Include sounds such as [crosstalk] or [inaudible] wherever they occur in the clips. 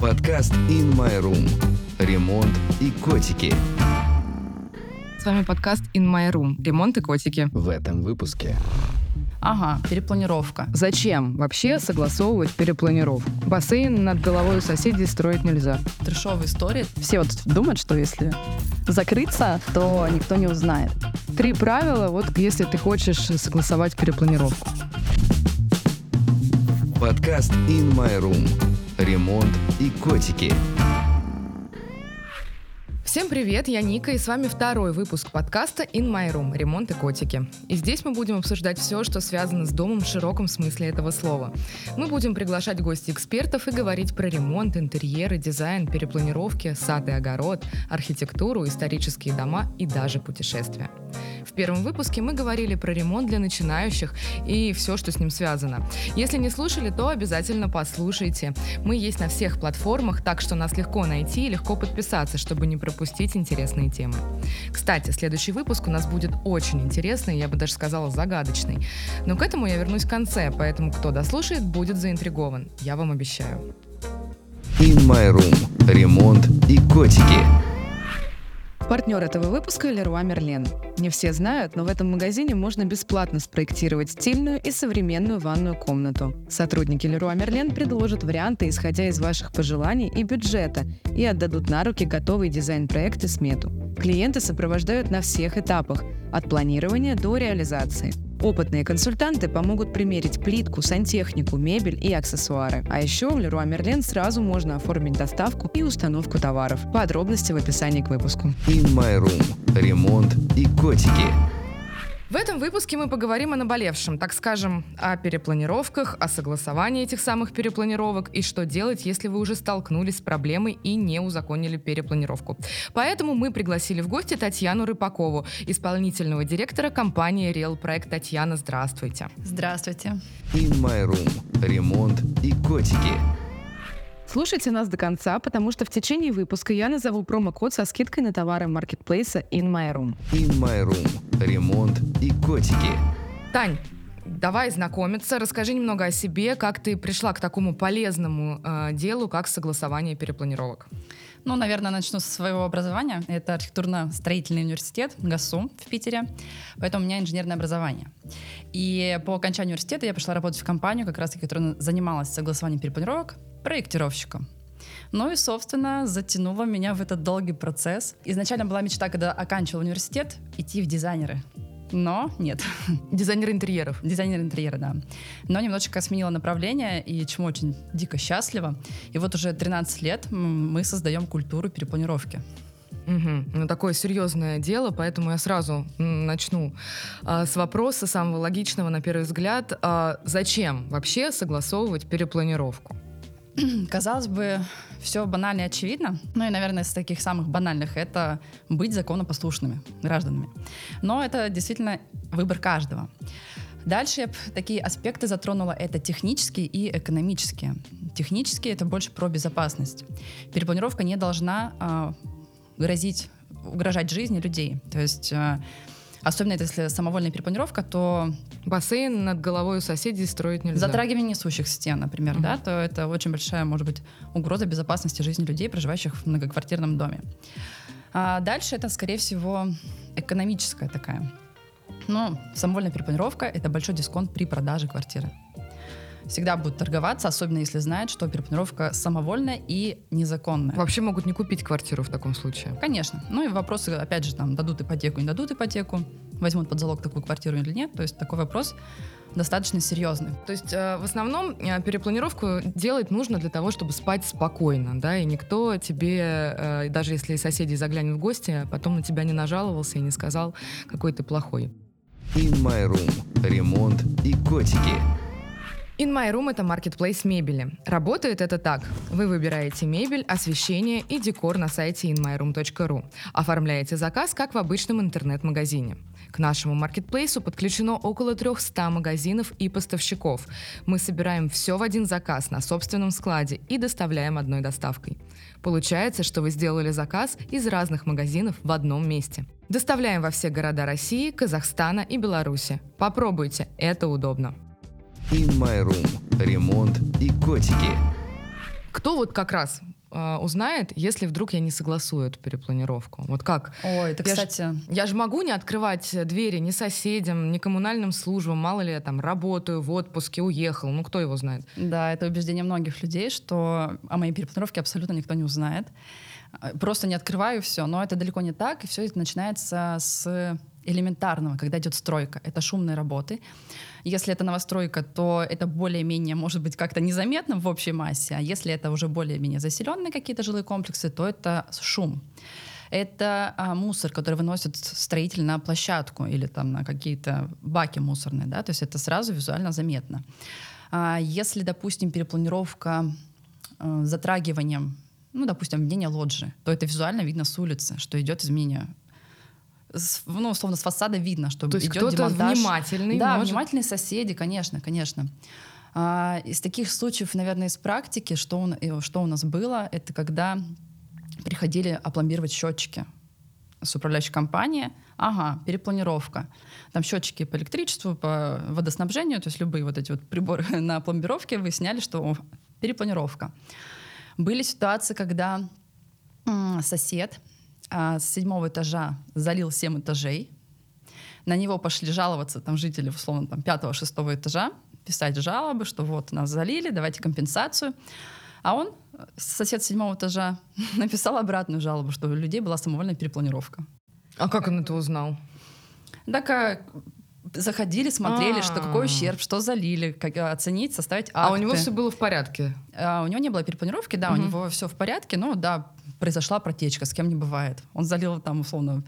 Подкаст In My Room. Ремонт и котики. С вами подкаст In My Room. Ремонт и котики. В этом выпуске. Ага, перепланировка. Зачем вообще согласовывать перепланировку? Бассейн над головой у соседей строить нельзя. Трешовая история. Все вот думают, что если закрыться, то никто не узнает. Три правила, вот если ты хочешь согласовать перепланировку. Подкаст In My Room. Ремонт и котики. Всем привет, я Ника, и с вами второй выпуск подкаста In My Room «Ремонт и котики». И здесь мы будем обсуждать все, что связано с домом в широком смысле этого слова. Мы будем приглашать гостей экспертов и говорить про ремонт, интерьеры, дизайн, перепланировки, сад и огород, архитектуру, исторические дома и даже путешествия. В первом выпуске мы говорили про ремонт для начинающих и все, что с ним связано. Если не слушали, то обязательно послушайте. Мы есть на всех платформах, так что нас легко найти и легко подписаться, чтобы не пропустить интересные темы. Кстати, следующий выпуск у нас будет очень интересный, я бы даже сказала загадочный. Но к этому я вернусь в конце, поэтому кто дослушает, будет заинтригован. Я вам обещаю. In My Room. Ремонт и котики. Партнер этого выпуска – Леруа Мерлен. Не все знают, но в этом магазине можно бесплатно спроектировать стильную и современную ванную комнату. Сотрудники Леруа Мерлен предложат варианты, исходя из ваших пожеланий и бюджета, и отдадут на руки готовый дизайн-проект и смету. Клиенты сопровождают на всех этапах – от планирования до реализации – Опытные консультанты помогут примерить плитку, сантехнику, мебель и аксессуары. А еще в Леруа Мерлен сразу можно оформить доставку и установку товаров. Подробности в описании к выпуску. In My Room. Ремонт и котики. В этом выпуске мы поговорим о наболевшем, так скажем, о перепланировках, о согласовании этих самых перепланировок и что делать, если вы уже столкнулись с проблемой и не узаконили перепланировку. Поэтому мы пригласили в гости Татьяну Рыпакову, исполнительного директора компании Real Проект. Татьяна, здравствуйте. Здравствуйте. In My Room. Ремонт и котики. Слушайте нас до конца, потому что в течение выпуска я назову промокод со скидкой на товары маркетплейса In My Room. In My Room. Ремонт и котики. Тань, давай знакомиться. Расскажи немного о себе, как ты пришла к такому полезному э, делу, как согласование перепланировок. Ну, наверное, начну со своего образования. Это архитектурно-строительный университет ГАСУ в Питере. Поэтому у меня инженерное образование. И по окончанию университета я пошла работать в компанию, как раз которая занималась согласованием перепланировок проектировщиком. Ну и, собственно, затянуло меня в этот долгий процесс. Изначально была мечта, когда оканчивал университет, идти в дизайнеры. Но нет. [laughs] Дизайнер интерьеров. Дизайнер интерьера, да. Но немножечко сменила направление, и чему очень дико счастлива. И вот уже 13 лет мы создаем культуру перепланировки. Угу. Ну, такое серьезное дело, поэтому я сразу начну а, с вопроса самого логичного на первый взгляд. А, зачем вообще согласовывать перепланировку? [clears throat] Казалось бы, все банально и очевидно. Ну и, наверное, из таких самых банальных это быть законопослушными гражданами. Но это действительно выбор каждого. Дальше я такие аспекты затронула. Это технические и экономические. Технические — это больше про безопасность. Перепланировка не должна э, грозить, угрожать жизни людей. То есть э, Особенно если самовольная перепланировка, то... Бассейн над головой у соседей строить нельзя. Затрагивание несущих стен, например, угу. да, то это очень большая, может быть, угроза безопасности жизни людей, проживающих в многоквартирном доме. А дальше это, скорее всего, экономическая такая. Ну, самовольная перепланировка — это большой дисконт при продаже квартиры всегда будут торговаться, особенно если знают, что перепланировка самовольная и незаконная. Вообще могут не купить квартиру в таком случае. Конечно. Ну и вопросы, опять же, там, дадут ипотеку, не дадут ипотеку, возьмут под залог такую квартиру или нет. То есть такой вопрос достаточно серьезный. То есть э, в основном э, перепланировку делать нужно для того, чтобы спать спокойно, да, и никто тебе, э, даже если соседи заглянет в гости, потом на тебя не нажаловался и не сказал, какой ты плохой. In My Room. Ремонт и котики. In My Room — это маркетплейс мебели. Работает это так. Вы выбираете мебель, освещение и декор на сайте inmyroom.ru. Оформляете заказ, как в обычном интернет-магазине. К нашему маркетплейсу подключено около 300 магазинов и поставщиков. Мы собираем все в один заказ на собственном складе и доставляем одной доставкой. Получается, что вы сделали заказ из разных магазинов в одном месте. Доставляем во все города России, Казахстана и Беларуси. Попробуйте, это удобно. In My Room. Ремонт и котики. Кто вот как раз э, узнает, если вдруг я не согласую эту перепланировку? Вот как? Ой, это, Я ж- кстати, Я же могу не открывать двери ни соседям, ни коммунальным службам. Мало ли я там работаю, в отпуске, уехал. Ну, кто его знает? Да, это убеждение многих людей, что о моей перепланировке абсолютно никто не узнает. А, Просто не открываю все, но это далеко не так, и все это начинается с элементарного, когда идет стройка. Это шумные работы. Если это новостройка, то это более-менее может быть как-то незаметно в общей массе, а если это уже более-менее заселенные какие-то жилые комплексы, то это шум. Это а, мусор, который выносит строитель на площадку или там на какие-то баки мусорные, да, то есть это сразу визуально заметно. А если, допустим, перепланировка с затрагиванием, ну, допустим, объединение лоджии, то это визуально видно с улицы, что идет изменение. С- ну, условно, с фасада видно, что То есть идет демонтаж. внимательный Да, может- внимательные соседи, конечно, конечно. А, из таких случаев, наверное, из практики, что, у- э, что у нас было, это когда приходили опломбировать счетчики с управляющей компании. Ага, перепланировка. Там счетчики по электричеству, по водоснабжению, то есть любые вот эти вот приборы [laughs] на пломбировке выясняли, что о, перепланировка. Были ситуации, когда сосед а, с седьмого этажа залил семь этажей, на него пошли жаловаться там жители, условно, там пятого-шестого этажа, писать жалобы, что вот нас залили, давайте компенсацию. А он, сосед седьмого этажа, [laughs] написал обратную жалобу, что у людей была самовольная перепланировка. А как он это узнал? Так а, заходили, смотрели, что какой А. ущерб, что залили, как, а, оценить, составить акты. А у него все было в порядке? А, у него не было перепланировки, да, у него все в порядке, но да, произошла протечка, с кем не бывает. Он залил там, условно,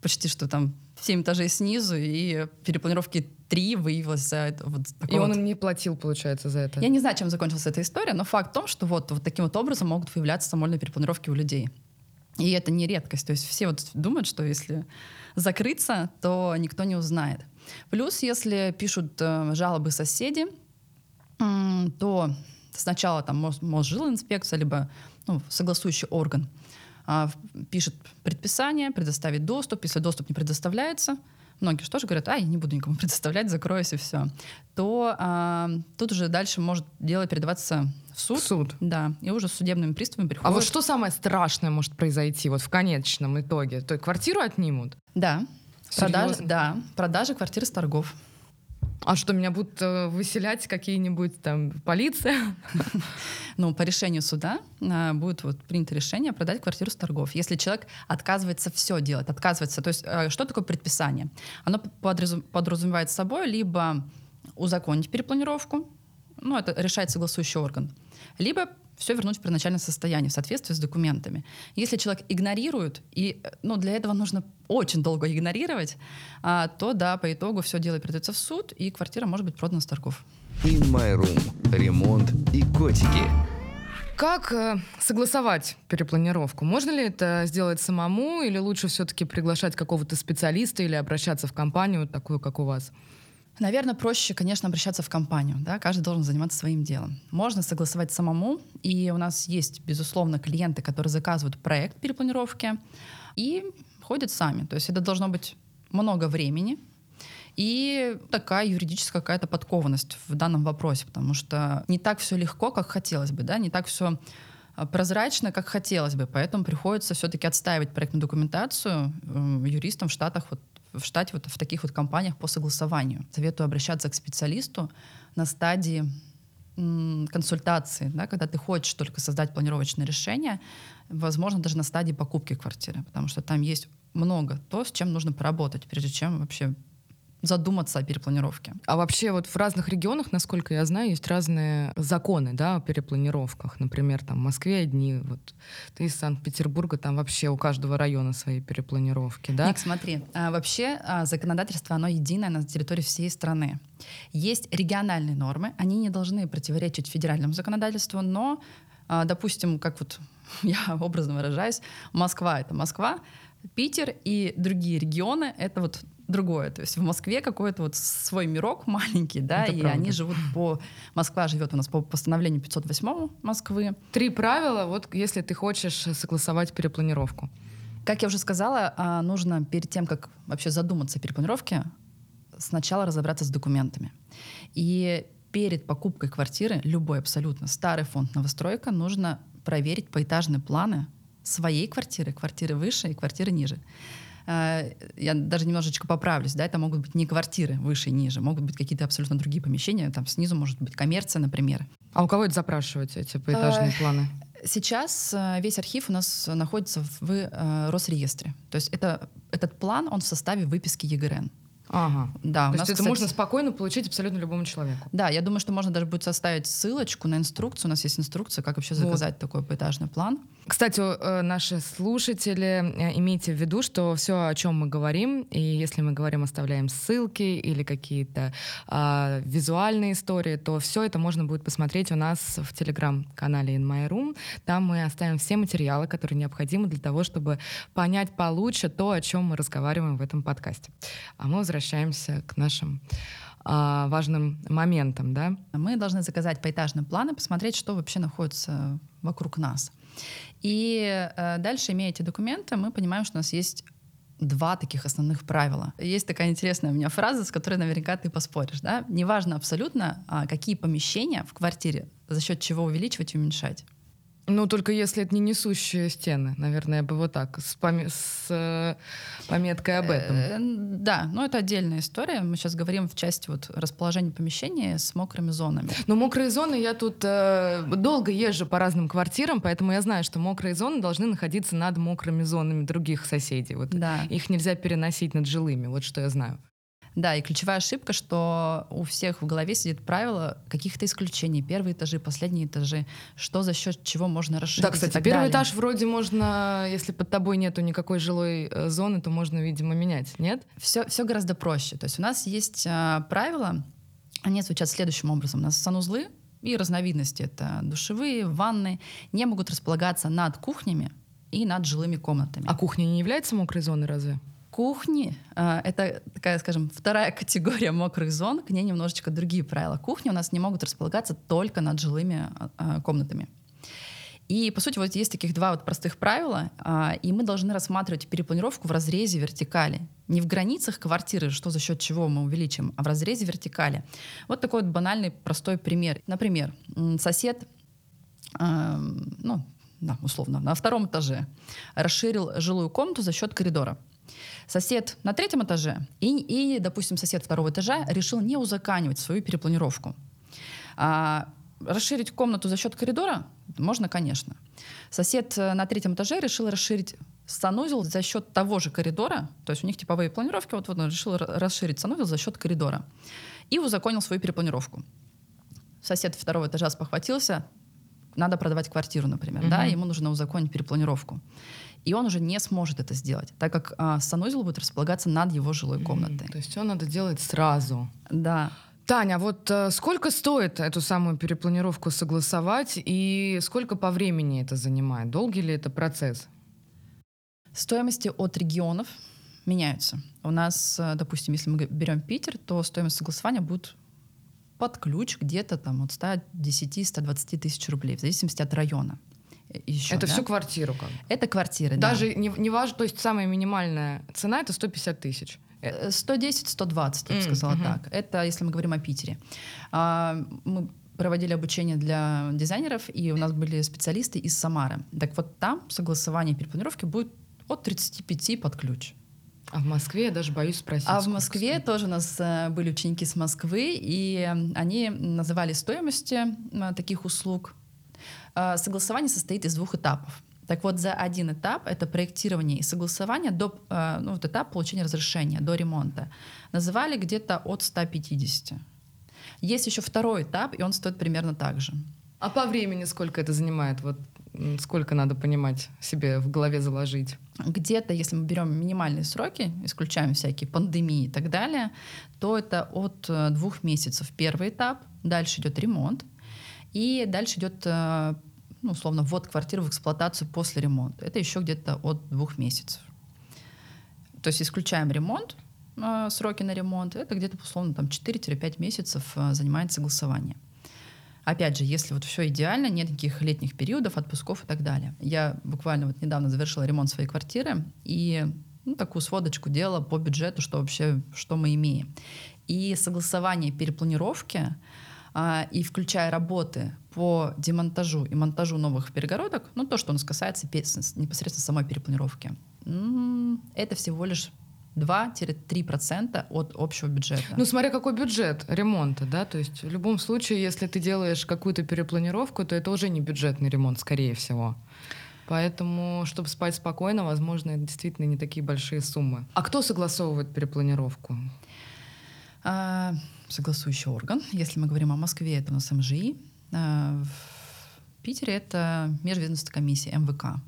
почти что там 7 этажей снизу, и перепланировки 3 выявилось за это. Вот И он вот. им не платил, получается, за это? Я не знаю, чем закончилась эта история, но факт в том, что вот, вот таким вот образом могут выявляться самовольные перепланировки у людей. И это не редкость. То есть все вот думают, что если закрыться, то никто не узнает. Плюс, если пишут э, жалобы соседи, то сначала там Мос- Мосжилинспекция, либо ну, согласующий орган а, пишет предписание, предоставить доступ. Если доступ не предоставляется, многие же тоже говорят, а, я не буду никому [laughs] предоставлять, закроюсь и все. То а, тут уже дальше может дело передаваться в суд. В суд. Да, и уже с судебными приставами приходит. А вот что самое страшное может произойти вот в конечном итоге? То есть квартиру отнимут? Да. Продажа, да, продажа квартиры с торгов. А что, меня будут э, выселять какие-нибудь там полиция? [laughs] Ну, по решению суда а, будет вот принято решение продать квартиру с торгов. Если человек отказывается все делать, отказывается, то есть э, что такое предписание? Оно подразум- подразумевает собой либо узаконить перепланировку, ну, это решает согласующий орган, либо все вернуть в первоначальное состояние в соответствии с документами. Если человек игнорирует, и э, ну, для этого нужно очень долго игнорировать, а, то да, по итогу все дело передается в суд, и квартира может быть продана с торгов. In My Room. Ремонт и котики. Как э, согласовать перепланировку? Можно ли это сделать самому или лучше все-таки приглашать какого-то специалиста или обращаться в компанию вот такую, как у вас? Наверное, проще, конечно, обращаться в компанию. Да? Каждый должен заниматься своим делом. Можно согласовать самому, и у нас есть, безусловно, клиенты, которые заказывают проект перепланировки и ходят сами. То есть это должно быть много времени и такая юридическая какая-то подкованность в данном вопросе, потому что не так все легко, как хотелось бы, да, не так все прозрачно, как хотелось бы. Поэтому приходится все-таки отстаивать проектную документацию э, юристам в Штатах, вот, в штате вот в таких вот компаниях по согласованию. Советую обращаться к специалисту на стадии консультации, да, когда ты хочешь только создать планировочное решение, возможно, даже на стадии покупки квартиры, потому что там есть много то, с чем нужно поработать, прежде чем вообще задуматься о перепланировке. А вообще вот в разных регионах, насколько я знаю, есть разные законы, да, о перепланировках. Например, там в Москве одни, вот ты из Санкт-Петербурга, там вообще у каждого района свои перепланировки, да? Ник, смотри, а, вообще а, законодательство, оно единое на территории всей страны. Есть региональные нормы, они не должны противоречить федеральному законодательству, но, а, допустим, как вот [laughs] я образно выражаюсь, Москва — это Москва, Питер и другие регионы — это вот другое. То есть в Москве какой-то вот свой мирок маленький, да, Это и правда. они живут по... Москва живет у нас по постановлению 508 Москвы. Три правила, вот если ты хочешь согласовать перепланировку. Как я уже сказала, а, нужно перед тем, как вообще задуматься о перепланировке, сначала разобраться с документами. И перед покупкой квартиры, любой абсолютно, старый фонд, новостройка, нужно проверить поэтажные планы своей квартиры, квартиры выше и квартиры ниже. Я даже немножечко поправлюсь, да, это могут быть не квартиры выше и ниже, могут быть какие-то абсолютно другие помещения, там снизу может быть коммерция, например. А у кого это запрашивать, эти поэтажные Э, планы? Сейчас э, весь архив у нас находится в э, Росреестре. То есть это, этот план, он в составе выписки ЕГРН. Ага. Да, То есть это кстати, можно спокойно получить абсолютно любому человеку. Да, я думаю, что можно даже будет составить ссылочку на инструкцию. У нас есть инструкция, как вообще Вот. заказать такой поэтажный план. Кстати, э, наши слушатели, э, имейте в виду, что все, о чем мы говорим, и если мы говорим, оставляем ссылки или какие-то а, визуальные истории, то все это можно будет посмотреть у нас в телеграм-канале In My Room. Там мы оставим все материалы, которые необходимы для того, чтобы понять получше то, о чем мы разговариваем в этом подкасте. А мы возвращаемся к нашим а, важным моментам, да? Мы должны заказать поэтажный план и посмотреть, что вообще находится вокруг нас. И э, дальше, имея эти документы, мы понимаем, что у нас есть два таких основных правила. Есть такая интересная у меня фраза, с которой наверняка ты поспоришь. Да? Неважно абсолютно, а, какие помещения в квартире, за счет чего увеличивать и уменьшать. Ну, только если это не несущие стены, наверное, я бы вот так, с, поме- с, э, пометкой об этом. Э, Да, но это отдельная история. Мы сейчас говорим в части вот расположения помещения с мокрыми зонами. Но мокрые зоны, я тут э, долго езжу по разным квартирам, поэтому я знаю, что мокрые зоны должны находиться над мокрыми зонами других соседей. Вот Да. Их нельзя переносить над жилыми, вот что я знаю. Да, и ключевая ошибка, что у всех в голове сидит правило каких-то исключений. Первые этажи, последние этажи. Что за счет чего можно расширить Да, кстати, первый далее. этаж вроде можно, если под тобой нету никакой жилой э, зоны, то можно, видимо, менять, нет? Все, все гораздо проще. То есть у нас есть а, правила, они звучат следующим образом. У нас санузлы и разновидности, это душевые, ванны, не могут располагаться над кухнями и над жилыми комнатами. А кухня не является мокрой зоной разве? Кухни а, это такая, скажем, вторая категория мокрых зон, к ней немножечко другие правила. Кухни у нас не могут располагаться только над жилыми а, комнатами. И, по сути, вот есть таких два вот простых правила, а, и мы должны рассматривать перепланировку в разрезе вертикали. Не в границах квартиры, что за счет чего мы увеличим, а в разрезе вертикали. Вот такой вот банальный, простой пример. Например, сосед, ну, да, условно, на втором этаже расширил жилую комнату за счет коридора. Сосед на третьем этаже и, и, допустим, сосед второго этажа решил не узаканивать свою перепланировку. А, расширить комнату за счет коридора можно, конечно. Сосед э, на третьем этаже решил расширить санузел за счет того же коридора, то есть у них типовые планировки, вот, вот он решил ра- расширить санузел за счет коридора и узаконил свою перепланировку. Сосед второго этажа спохватился, надо продавать квартиру, например, да, Мгм. ему нужно узаконить перепланировку. И он уже не сможет это сделать, так как а, санузел будет располагаться над его жилой комнатой. М, То есть все надо делать сразу. Да. Таня, вот э, сколько стоит эту самую перепланировку согласовать и сколько по времени это занимает? Долгий ли это процесс? Стоимости от регионов меняются. У нас, э, допустим, если мы берем Питер, то стоимость согласования будет под ключ где-то там от 110-120 тысяч рублей, в зависимости от района. Э, Еще, это да? всю квартиру как. Это квартиры, да. Даже не, не важно, то есть самая минимальная цена это 150 тысяч. Э, 110-120, я бы сказала мгм. так. Это если мы говорим о Питере. А, мы проводили обучение для дизайнеров, и у нас были специалисты из Самары. Так вот там согласование перепланировки будет от 35 под ключ. А в Москве я даже боюсь спросить. А в Москве стоит. тоже у нас э, были ученики с Москвы, и они называли стоимости э, таких услуг. Э, Согласование состоит из двух этапов. Так вот, за один этап, это проектирование и согласование, до, э, ну, вот этап получения разрешения, до ремонта, называли где-то от 150. Есть еще второй этап, и он стоит примерно так же. А по времени сколько это занимает? Вот сколько надо понимать себе в голове заложить? Где-то, если мы берем минимальные сроки, исключаем всякие пандемии и так далее, то это от э, двух месяцев первый этап, дальше идет ремонт, и дальше идет, э, ну, условно, ввод квартиры в эксплуатацию после ремонта. Это еще где-то от двух месяцев. То есть исключаем ремонт, э, сроки на ремонт, это где-то, условно, там 4-5 месяцев занимает согласование. Опять же, если вот все идеально, нет никаких летних периодов, отпусков и так далее. Я буквально вот недавно завершила ремонт своей квартиры и ну, такую сводочку делала по бюджету, что вообще, что мы имеем. И согласование перепланировки а, и включая работы по демонтажу и монтажу новых перегородок, ну то, что у нас касается непосредственно самой перепланировки, это всего лишь 2-3% от общего бюджета. Ну, смотря какой бюджет ремонта, да, то есть в любом случае, если ты делаешь какую-то перепланировку, то это уже не бюджетный ремонт, скорее всего. Поэтому, чтобы спать спокойно, возможно, это действительно не такие большие суммы. А кто согласовывает перепланировку? А, согласующий орган. Если мы говорим о Москве, это у нас МЖИ. А, в Питере это межведомственная комиссия МВК.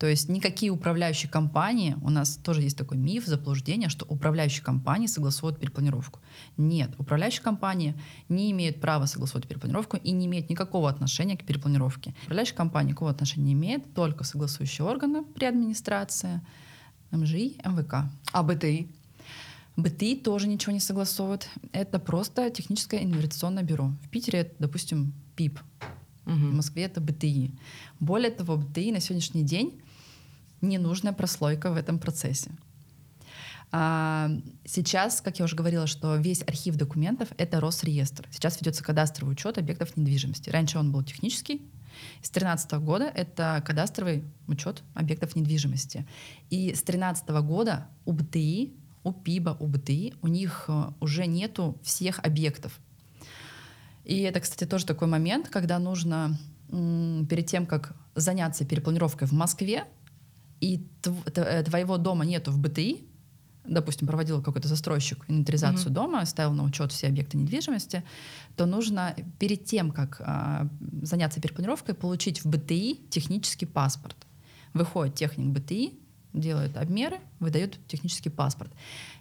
То есть никакие управляющие компании, у нас тоже есть такой миф, заблуждение, что управляющие компании согласуют перепланировку. Нет, управляющие компании не имеют права согласовать перепланировку и не имеют никакого отношения к перепланировке. Управляющая компания никакого отношения не имеет, только согласующие органы при администрации, МЖИ, МВК. А БТИ? БТИ тоже ничего не согласовывает. Это просто техническое инвестиционное бюро. В Питере это, допустим, ПИП. Угу. В Москве это БТИ. Более того, БТИ на сегодняшний день ненужная прослойка в этом процессе. А, сейчас, как я уже говорила, что весь архив документов — это Росреестр. Сейчас ведется кадастровый учет объектов недвижимости. Раньше он был технический. С 2013 года это кадастровый учет объектов недвижимости. И с 2013 года у БТИ, у ПИБа, у БТИ, у них э, уже нету всех объектов. И это, кстати, тоже такой момент, когда нужно перед тем, как заняться перепланировкой в Москве, и э, твоего дома нету в БТИ, допустим, проводил какой-то застройщик инвентаризацию mm-hmm. дома, ставил на учет все объекты недвижимости, то нужно перед тем, как а, заняться перепланировкой, получить в БТИ технический паспорт. Выходит техник БТИ, делает обмеры, выдает технический паспорт.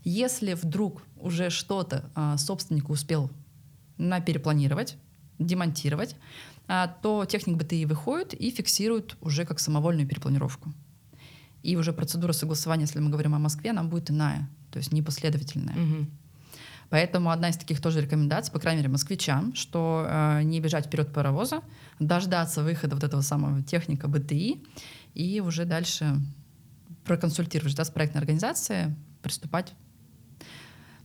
Если вдруг уже что-то а, собственник успел на перепланировать, демонтировать, а, то техник БТИ выходит и фиксирует уже как самовольную перепланировку. И уже процедура согласования, если мы говорим о Москве, она будет иная, то есть непоследовательная. Угу. Поэтому одна из таких тоже рекомендаций, по крайней мере, москвичам, что э, не бежать вперед паровоза, дождаться выхода вот этого самого техника БТИ и уже дальше проконсультировать да, с проектной организацией, приступать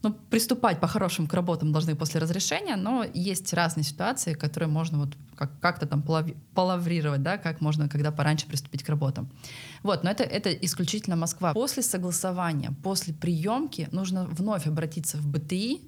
ну, приступать по-хорошему к работам должны после разрешения, но есть разные ситуации, которые можно вот как- как-то там полаврировать, да, как можно, когда пораньше приступить к работам. Вот, но это, это исключительно Москва. После согласования, после приемки нужно вновь обратиться в БТИ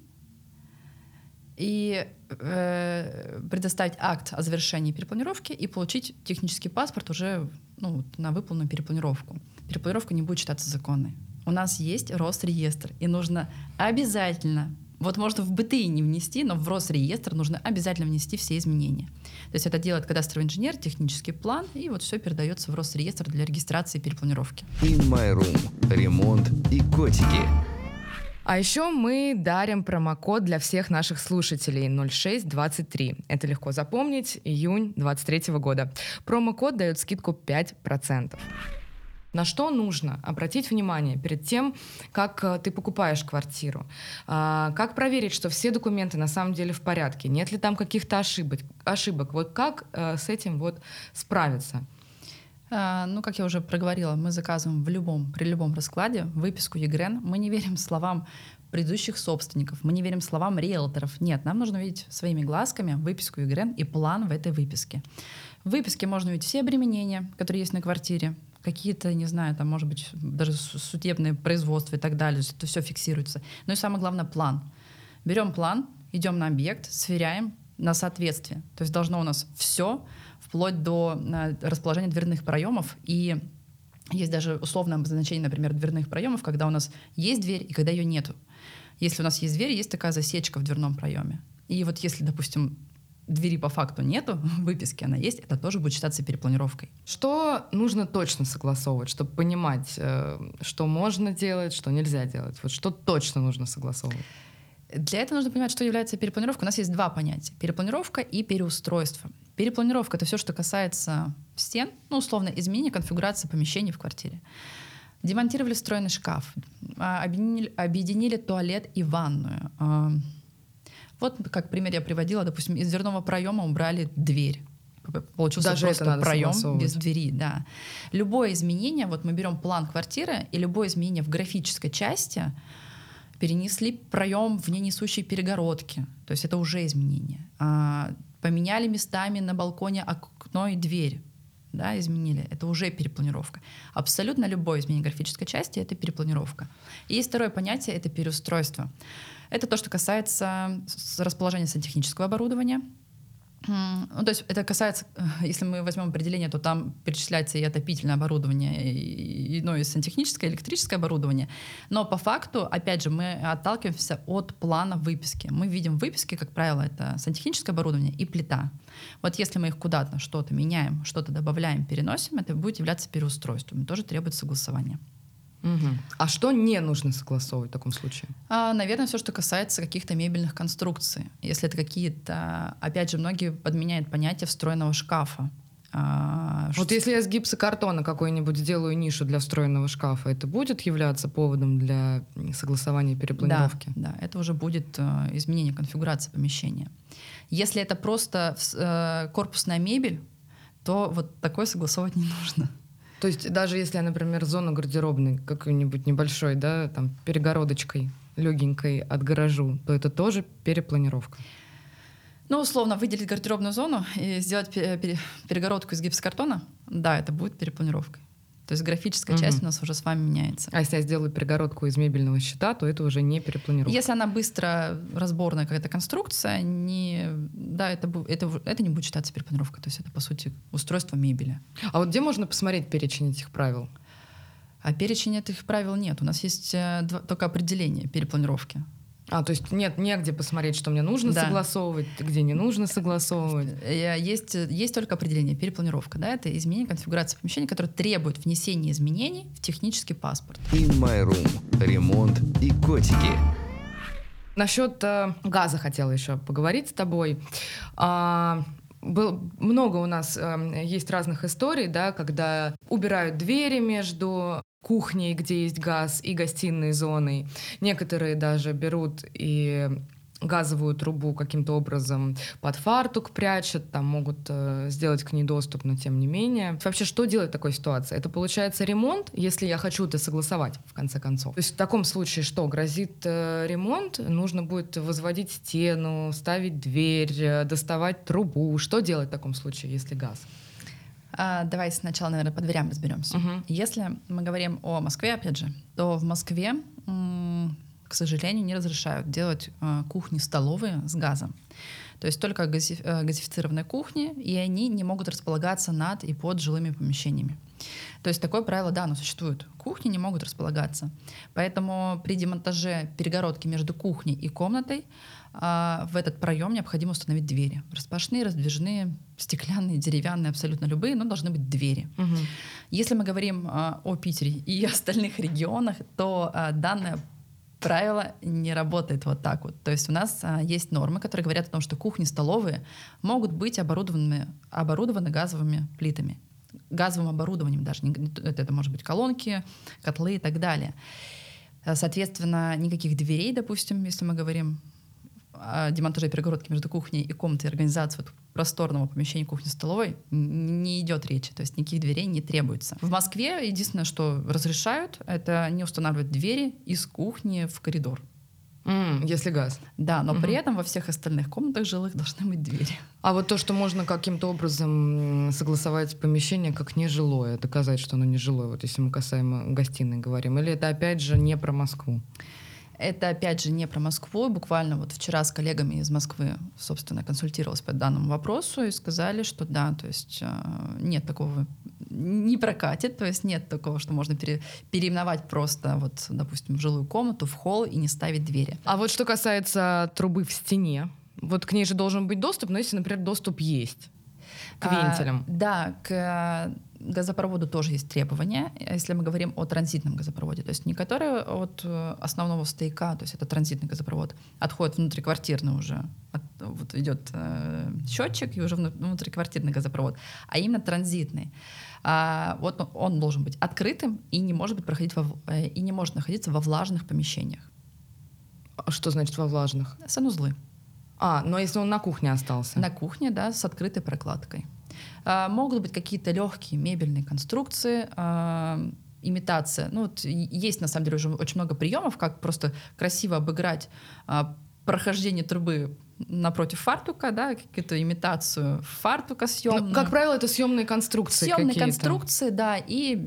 и э, предоставить акт о завершении перепланировки и получить технический паспорт уже ну, на выполненную перепланировку. Перепланировка не будет считаться законной у нас есть Росреестр, и нужно обязательно вот можно в БТИ не внести, но в Росреестр нужно обязательно внести все изменения. То есть это делает кадастровый инженер, технический план, и вот все передается в Росреестр для регистрации и перепланировки. In My Room. Ремонт и котики. А еще мы дарим промокод для всех наших слушателей 0623. Это легко запомнить, июнь 23 года. Промокод дает скидку 5%. На что нужно обратить внимание перед тем, как э, ты покупаешь квартиру? А, как проверить, что все документы на самом деле в порядке? Нет ли там каких-то ошибок? ошибок? Вот как э, с этим вот справиться? А, ну, как я уже проговорила, мы заказываем в любом, при любом раскладе выписку ЕГРН. Мы не верим словам предыдущих собственников, мы не верим словам риэлторов. Нет, нам нужно видеть своими глазками выписку ЕГРН и план в этой выписке. В выписке можно увидеть все обременения, которые есть на квартире, какие-то, не знаю, там, может быть, даже судебные производства и так далее, это все фиксируется. Ну и самое главное, план. Берем план, идем на объект, сверяем на соответствие. То есть должно у нас все, вплоть до э, расположения дверных проемов и есть даже условное обозначение, например, дверных проемов, когда у нас есть дверь и когда ее нету. Если у нас есть дверь, есть такая засечка в дверном проеме. И вот если, допустим, двери по факту нету, [laughs] выписки она есть, это тоже будет считаться перепланировкой. Что нужно точно согласовывать, чтобы понимать, э, что можно делать, что нельзя делать? Вот что точно нужно согласовывать? Для этого нужно понимать, что является перепланировкой. У нас есть два понятия. Перепланировка и переустройство. Перепланировка — это все, что касается стен, ну, условно, изменения конфигурации помещений в квартире. Демонтировали встроенный шкаф, а, объединили, объединили туалет и ванную, вот как пример я приводила, допустим, из дверного проема убрали дверь. Получился Даже просто проем без двери, да. Любое изменение, вот мы берем план квартиры, и любое изменение в графической части перенесли проем в ненесущие перегородки, то есть это уже изменение. А, поменяли местами на балконе окно и дверь, да, изменили, это уже перепланировка. Абсолютно любое изменение графической части — это перепланировка. И есть второе понятие — это переустройство. Это то, что касается расположения сантехнического оборудования, ну, то есть это касается, э, если мы возьмем определение, то там перечисляется и отопительное оборудование, и, и, ну, и сантехническое, электрическое оборудование. Но по факту, опять же, мы отталкиваемся от плана выписки. Мы видим в выписке, как правило, это сантехническое оборудование и плита. Вот если мы их куда-то что-то меняем, что-то добавляем, переносим, это будет являться переустройством. Тоже требует согласования. Угу. А что не нужно согласовывать в таком случае? А, наверное, все, что касается каких-то мебельных конструкций. Если это какие-то, опять же, многие подменяют понятие встроенного шкафа. А, вот что... если я с гипсокартона какой-нибудь сделаю нишу для встроенного шкафа, это будет являться поводом для согласования перепланировки? Да, да это уже будет э, изменение конфигурации помещения. Если это просто э, корпусная мебель, то вот такое согласовать не нужно. То есть даже если например, зону гардеробной какой-нибудь небольшой, да, там перегородочкой легенькой отгорожу, то это тоже перепланировка. Ну, условно, выделить гардеробную зону и сделать перегородку из гипсокартона, да, это будет перепланировкой. То есть графическая угу. часть у нас уже с вами меняется. А если я сделаю перегородку из мебельного щита, то это уже не перепланировка. Если она быстро разборная какая-то конструкция, не, да, это, это, это не будет считаться перепланировкой. То есть это, по сути, устройство мебели. А вот где можно посмотреть перечень этих правил? А перечень этих правил нет. У нас есть э, два, только определение перепланировки. А, то есть нет негде посмотреть, что мне нужно да. согласовывать, где не нужно согласовывать. Есть, есть только определение, перепланировка. Да? Это изменение конфигурации помещения, которое требует внесения изменений в технический паспорт. In my room. Ремонт и котики. Насчет э, газа хотела еще поговорить с тобой. А, был, много у нас э, есть разных историй, да, когда убирают двери между кухней, где есть газ, и гостиной зоной. Некоторые даже берут и газовую трубу каким-то образом под фартук прячут, там могут э, сделать к ней доступ, но тем не менее. Вообще, что делать в такой ситуации? Это получается ремонт, если я хочу это согласовать, в конце концов. То есть в таком случае что? Грозит э, ремонт, нужно будет возводить стену, ставить дверь, э, доставать трубу. Что делать в таком случае, если газ? А, давай сначала, наверное, по дверям разберемся. Угу. Если мы говорим о Москве, опять же, то в Москве, к сожалению, не разрешают делать а, кухни-столовые с газом. То есть только гази- э, газифицированные кухни, и они не могут располагаться над и под жилыми помещениями. То есть такое правило, да, оно существует. Кухни не могут располагаться. Поэтому при демонтаже перегородки между кухней и комнатой в этот проем необходимо установить двери. Распашные, раздвижные, стеклянные, деревянные, абсолютно любые, но должны быть двери. Угу. Если мы говорим а, о Питере и [laughs] остальных регионах, то а, данное правило не работает вот так вот. То есть у нас а, есть нормы, которые говорят о том, что кухни, столовые могут быть оборудованы, оборудованы газовыми плитами газовым оборудованием даже. Это, это может быть колонки, котлы и так далее. Соответственно, никаких дверей, допустим, если мы говорим демонтаже перегородки между кухней и комнатой, организации вот просторного помещения кухни-столовой не идет речи, то есть никаких дверей не требуется. В Москве единственное, что разрешают, это не устанавливать двери из кухни в коридор. Mm, если газ. Да, но mm-hmm. при этом во всех остальных комнатах жилых должны быть двери. А вот то, что можно каким-то образом согласовать помещение как нежилое, доказать, что оно нежилое, вот если мы касаемо гостиной говорим, или это опять же не про Москву? Это, опять же, не про Москву. Буквально вот вчера с коллегами из Москвы, собственно, консультировалась по данному вопросу и сказали, что да, то есть э, нет такого, не прокатит, то есть нет такого, что можно пере, переименовать просто, вот, допустим, в жилую комнату, в холл и не ставить двери. А вот что касается трубы в стене, вот к ней же должен быть доступ, но если, например, доступ есть к вентилям. А, да, к газопроводу тоже есть требования, если мы говорим о транзитном газопроводе, то есть не который от э, основного стояка, то есть это транзитный газопровод, отходит внутриквартирный уже, от, вот идет э, счетчик и уже внутриквартирный газопровод, а именно транзитный. А, вот он должен быть открытым и не может быть проходить во, э, и не может находиться во влажных помещениях. А что значит во влажных? Санузлы. А, но если он на кухне остался? На кухне, да, с открытой прокладкой. А, могут быть какие-то легкие мебельные конструкции, а, имитация. Ну, вот есть на самом деле уже очень много приемов, как просто красиво обыграть а, прохождение трубы напротив фартука, да, какую-то имитацию фартука съемную. Ну, как правило, это съемные конструкции. Съемные конструкции, да, и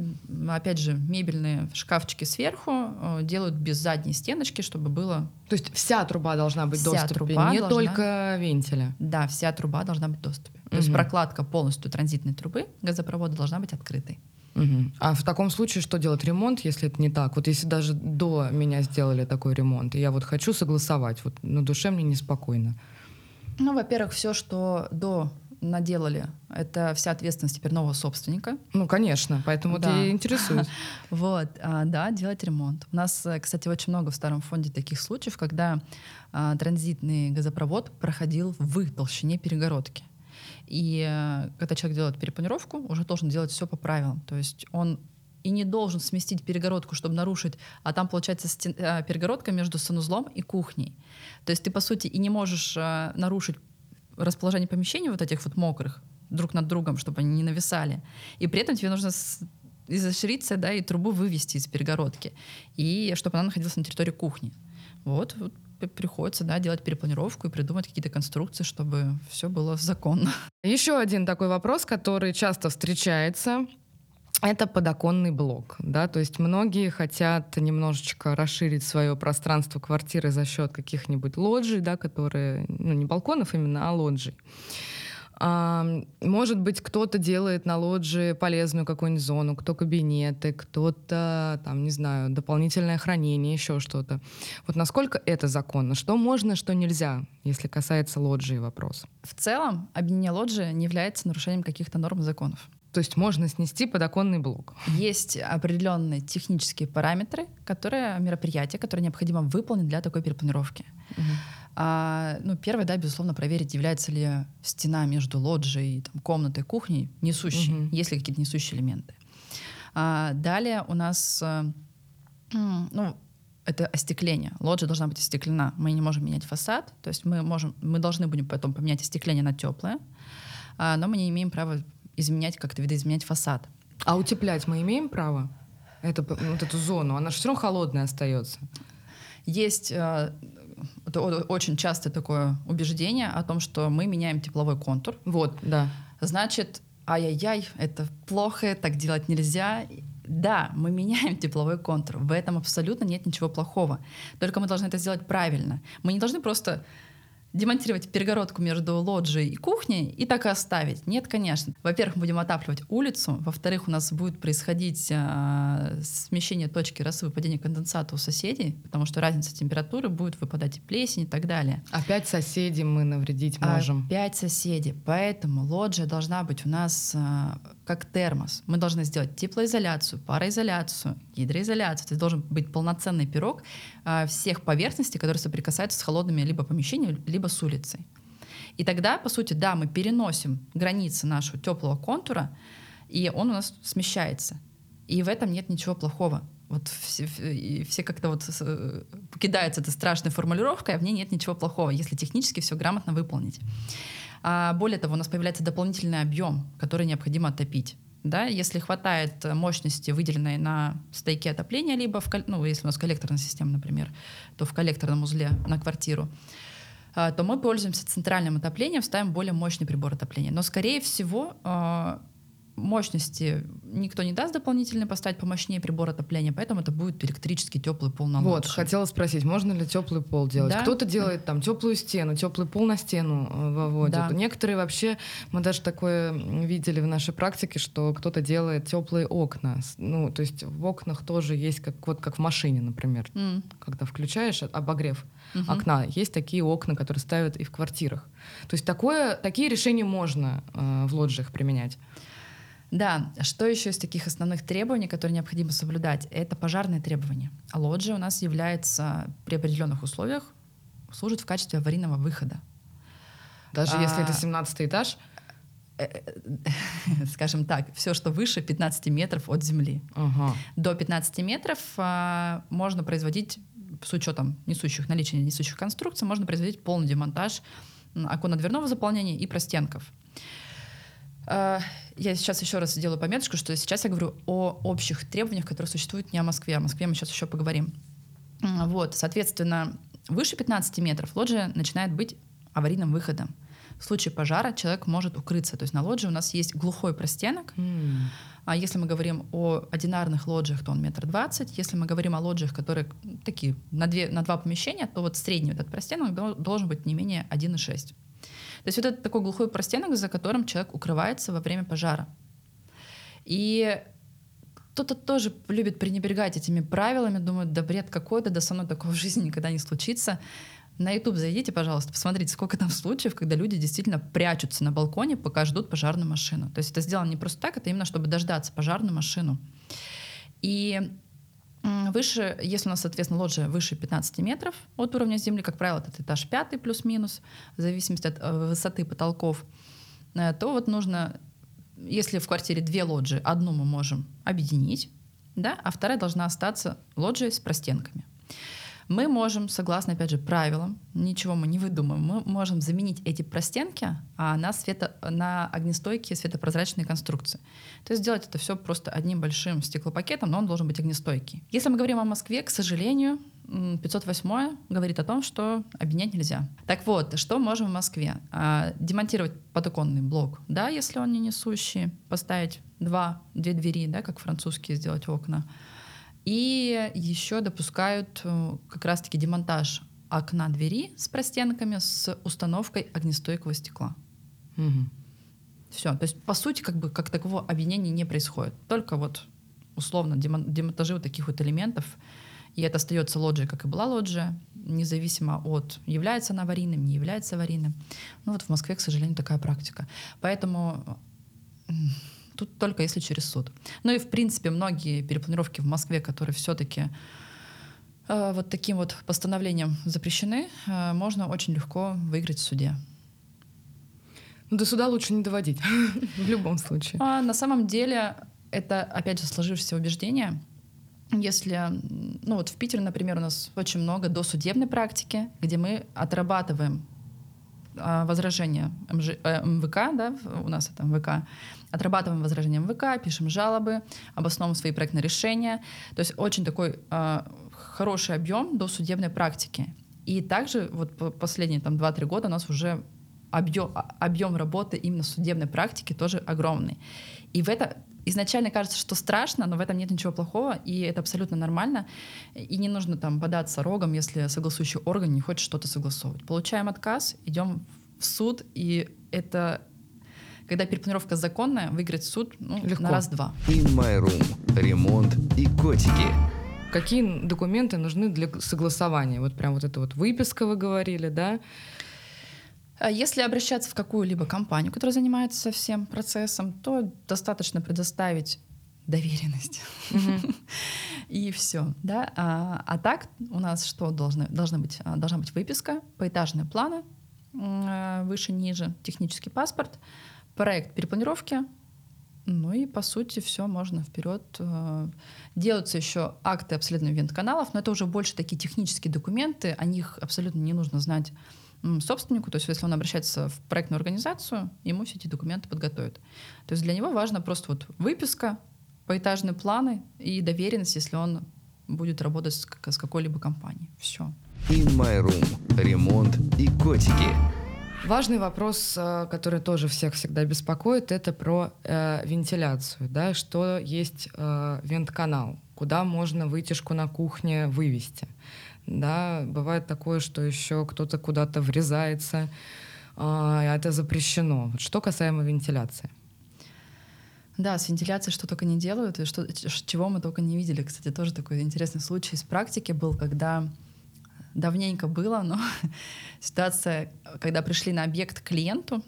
опять же мебельные шкафчики сверху э, делают без задней стеночки, чтобы было. То есть вся труба должна быть вся доступе, не должна... только вентиля. Да, вся труба должна быть в доступе. То есть прокладка полностью транзитной трубы газопровода должна быть открытой. Угу. А в таком случае что делать ремонт, если это не так? Вот если даже до меня сделали такой ремонт, и я вот хочу согласовать, вот на душе мне неспокойно. Ну, во-первых, все, что до наделали, это вся ответственность теперь нового собственника. Ну, конечно, поэтому да. я и интересуюсь. [laughs] Вот, а, да, делать ремонт. У нас, э, кстати, очень много в старом фонде таких случаев, когда а, транзитный газопровод проходил в толщине перегородки. И э, когда человек делает перепланировку, уже должен делать все по правилам. То есть он и не должен сместить перегородку, чтобы нарушить, а там получается стен, э, перегородка между санузлом и кухней. То есть ты, по сути, и не можешь э, нарушить расположение помещений вот этих вот мокрых друг над другом, чтобы они не нависали. И при этом тебе нужно изощриться, да, и трубу вывести из перегородки, и чтобы она находилась на территории кухни. Вот, вот приходится да, делать перепланировку и придумать какие-то конструкции, чтобы все было законно. [laughs] Еще один такой вопрос, который часто встречается. Это подоконный блок, да, то есть многие хотят немножечко расширить свое пространство квартиры за счет каких-нибудь лоджий, да, которые, ну не балконов именно, а лоджий. Может быть, кто-то делает на лоджии полезную какую-нибудь зону, кто кабинеты, кто-то, там, не знаю, дополнительное хранение, еще что-то. Вот насколько это законно? Что можно, что нельзя, если касается лоджии вопрос? В целом, объединение лоджии не является нарушением каких-то норм законов. То есть можно снести подоконный блок. Есть определенные технические параметры, которые мероприятия, которые необходимо выполнить для такой перепланировки. Угу. А, ну, первое, да, безусловно, проверить, является ли стена между лоджией, там, комнатой, кухней несущей, угу. есть ли какие-то несущие элементы. А, далее у нас, а, ну, это остекление. Лоджия должна быть остеклена. Мы не можем менять фасад, то есть мы можем, мы должны будем потом поменять остекление на теплое, а, но мы не имеем права изменять как-то видоизменять фасад. А утеплять мы имеем право? Это, вот эту зону, она же все равно холодная остается. Есть э, это очень часто такое убеждение о том, что мы меняем тепловой контур. Вот, да. Значит, ай-яй-яй, это плохо, так делать нельзя. Да, мы меняем тепловой контур. В этом абсолютно нет ничего плохого. Только мы должны это сделать правильно. Мы не должны просто демонтировать перегородку между лоджией и кухней и так и оставить. Нет, конечно. Во-первых, мы будем отапливать улицу. Во-вторых, у нас будет происходить э, смещение точки росы выпадения конденсата у соседей, потому что разница температуры будет выпадать и плесень и так далее. Опять соседи мы навредить можем. Опять соседи. Поэтому лоджия должна быть у нас э, как термос. Мы должны сделать теплоизоляцию, пароизоляцию, гидроизоляцию. То должен быть полноценный пирог э, всех поверхностей, которые соприкасаются с холодными либо помещениями, либо с улицей. И тогда, по сути, да, мы переносим границы нашего теплого контура, и он у нас смещается. И в этом нет ничего плохого. Вот все, все как-то вот э, покидаются этой страшной формулировкой, а в ней нет ничего плохого, если технически все грамотно выполнить. А более того, у нас появляется дополнительный объем, который необходимо отопить. Да, если хватает мощности, выделенной на стойке отопления, либо в, ну, если у нас коллекторная система, например, то в коллекторном узле на квартиру, а, то мы пользуемся центральным отоплением, ставим более мощный прибор отопления. Но, скорее всего, а, мощности никто не даст дополнительно поставить помощнее прибор отопления, поэтому это будет электрический теплый пол на Вот, хотела спросить, можно ли теплый пол делать? Да? Кто-то делает там теплую стену, теплый пол на стену э, выводит. Да. Некоторые вообще, мы даже такое видели в нашей практике, что кто-то делает теплые окна. Ну, то есть в окнах тоже есть как вот как в машине, например, mm. когда включаешь обогрев mm-hmm. окна, есть такие окна, которые ставят и в квартирах. То есть такое, такие решения можно э, в лоджиях применять. Да, что еще из таких основных требований, которые необходимо соблюдать, это пожарные требования. А лоджия у нас является при определенных условиях служит в качестве аварийного выхода. Даже а, если это 17 этаж? Э, э, [laughs] скажем так, все, что выше 15 метров от земли. Ага. До 15 метров а, можно производить, с учетом несущих наличия несущих конструкций, можно производить полный демонтаж оконно-дверного заполнения и простенков. А, я сейчас еще раз сделаю пометочку, что сейчас я говорю о общих требованиях, которые существуют не о Москве. О Москве мы сейчас еще поговорим. Вот, соответственно, выше 15 метров лоджия начинает быть аварийным выходом. В случае пожара человек может укрыться. То есть на лоджии у нас есть глухой простенок. Mm. А если мы говорим о одинарных лоджиях, то он метр двадцать. Если мы говорим о лоджиях, которые такие на, две, на два помещения, то вот средний этот простенок должен быть не менее 1,6. То есть вот это такой глухой простенок, за которым человек укрывается во время пожара. И кто-то тоже любит пренебрегать этими правилами, думают, да бред какой-то, да со мной такого в жизни никогда не случится. На YouTube зайдите, пожалуйста, посмотрите, сколько там случаев, когда люди действительно прячутся на балконе, пока ждут пожарную машину. То есть это сделано не просто так, это именно чтобы дождаться пожарную машину. И Выше, если у нас, соответственно, лоджия выше 15 метров от уровня земли, как правило, это этаж 5 плюс-минус, в зависимости от э, высоты потолков, э, то вот нужно, если в квартире две лоджии, одну мы можем объединить, да, а вторая должна остаться лоджией с простенками. Мы можем, согласно, опять же, правилам, ничего мы не выдумаем, мы можем заменить эти простенки а на, свето, на огнестойкие светопрозрачные конструкции. То есть сделать это все просто одним большим стеклопакетом, но он должен быть огнестойкий. Если мы говорим о Москве, к сожалению, 508 говорит о том, что объединять нельзя. Так вот, что можем в Москве? А, демонтировать подоконный блок, да, если он не несущий, поставить два, две двери, да, как французские сделать окна, и еще допускают э, как раз-таки демонтаж окна двери с простенками с установкой огнестойкого стекла. Угу. Все. То есть, по сути, как бы как такового объединения не происходит. Только вот условно демонтажи вот таких вот элементов. И это остается лоджией, как и была лоджия, независимо от является она аварийным, не является аварийным. Ну вот в Москве, к сожалению, такая практика. Поэтому Тут только если через суд. Ну и, в принципе, многие перепланировки в Москве, которые все-таки э, вот таким вот постановлением запрещены, э, можно очень легко выиграть в суде. Ну, до суда лучше не доводить, [laughs] в любом случае. А, на самом деле, это, опять же, сложившееся убеждение. Если, ну вот в Питере, например, у нас очень много досудебной практики, где мы отрабатываем возражения МЖ, э, МВК, да, у нас это МВК, отрабатываем возражения МВК, пишем жалобы, обосновываем свои проектные решения. То есть очень такой э, хороший объем до судебной практики. И также вот последние там 2-3 года у нас уже объем, а, объем работы именно судебной практики тоже огромный. И в это изначально кажется, что страшно, но в этом нет ничего плохого, и это абсолютно нормально. И не нужно там податься рогом, если согласующий орган не хочет что-то согласовывать. Получаем отказ, идем в суд, и это когда перепланировка законная, выиграть суд ну, Легко. на раз-два. In my room. Ремонт и котики. Какие документы нужны для согласования? Вот прям вот это вот выписка вы говорили, да? А если обращаться в какую-либо компанию, которая занимается всем процессом, то достаточно предоставить доверенность. И все. Да? А, а так у нас что должны, должны быть? А, должна быть выписка, поэтажные планы, выше-ниже, технический паспорт, проект перепланировки, ну и по сути все можно вперед. Делаются еще акты обследования вент-каналов, но это уже больше такие технические документы, о них абсолютно не нужно знать собственнику, то есть если он обращается в проектную организацию, ему все эти документы подготовят. То есть для него важно просто вот выписка, поэтажные планы и доверенность, если он будет работать с, с какой-либо компанией. Все. In my room. Ремонт и котики. Важный вопрос, э, который тоже всех всегда беспокоит, это про э, вентиляцию, да, что есть э, вент-канал, куда можно вытяжку на кухне вывести да, бывает такое, что еще кто-то куда-то врезается, а, это запрещено. Что касаемо вентиляции. Да, с вентиляцией что только не делают, и что, чего мы только не видели. Кстати, тоже такой интересный случай из практики был, когда давненько было, но [laughs] ситуация, когда пришли на объект клиенту,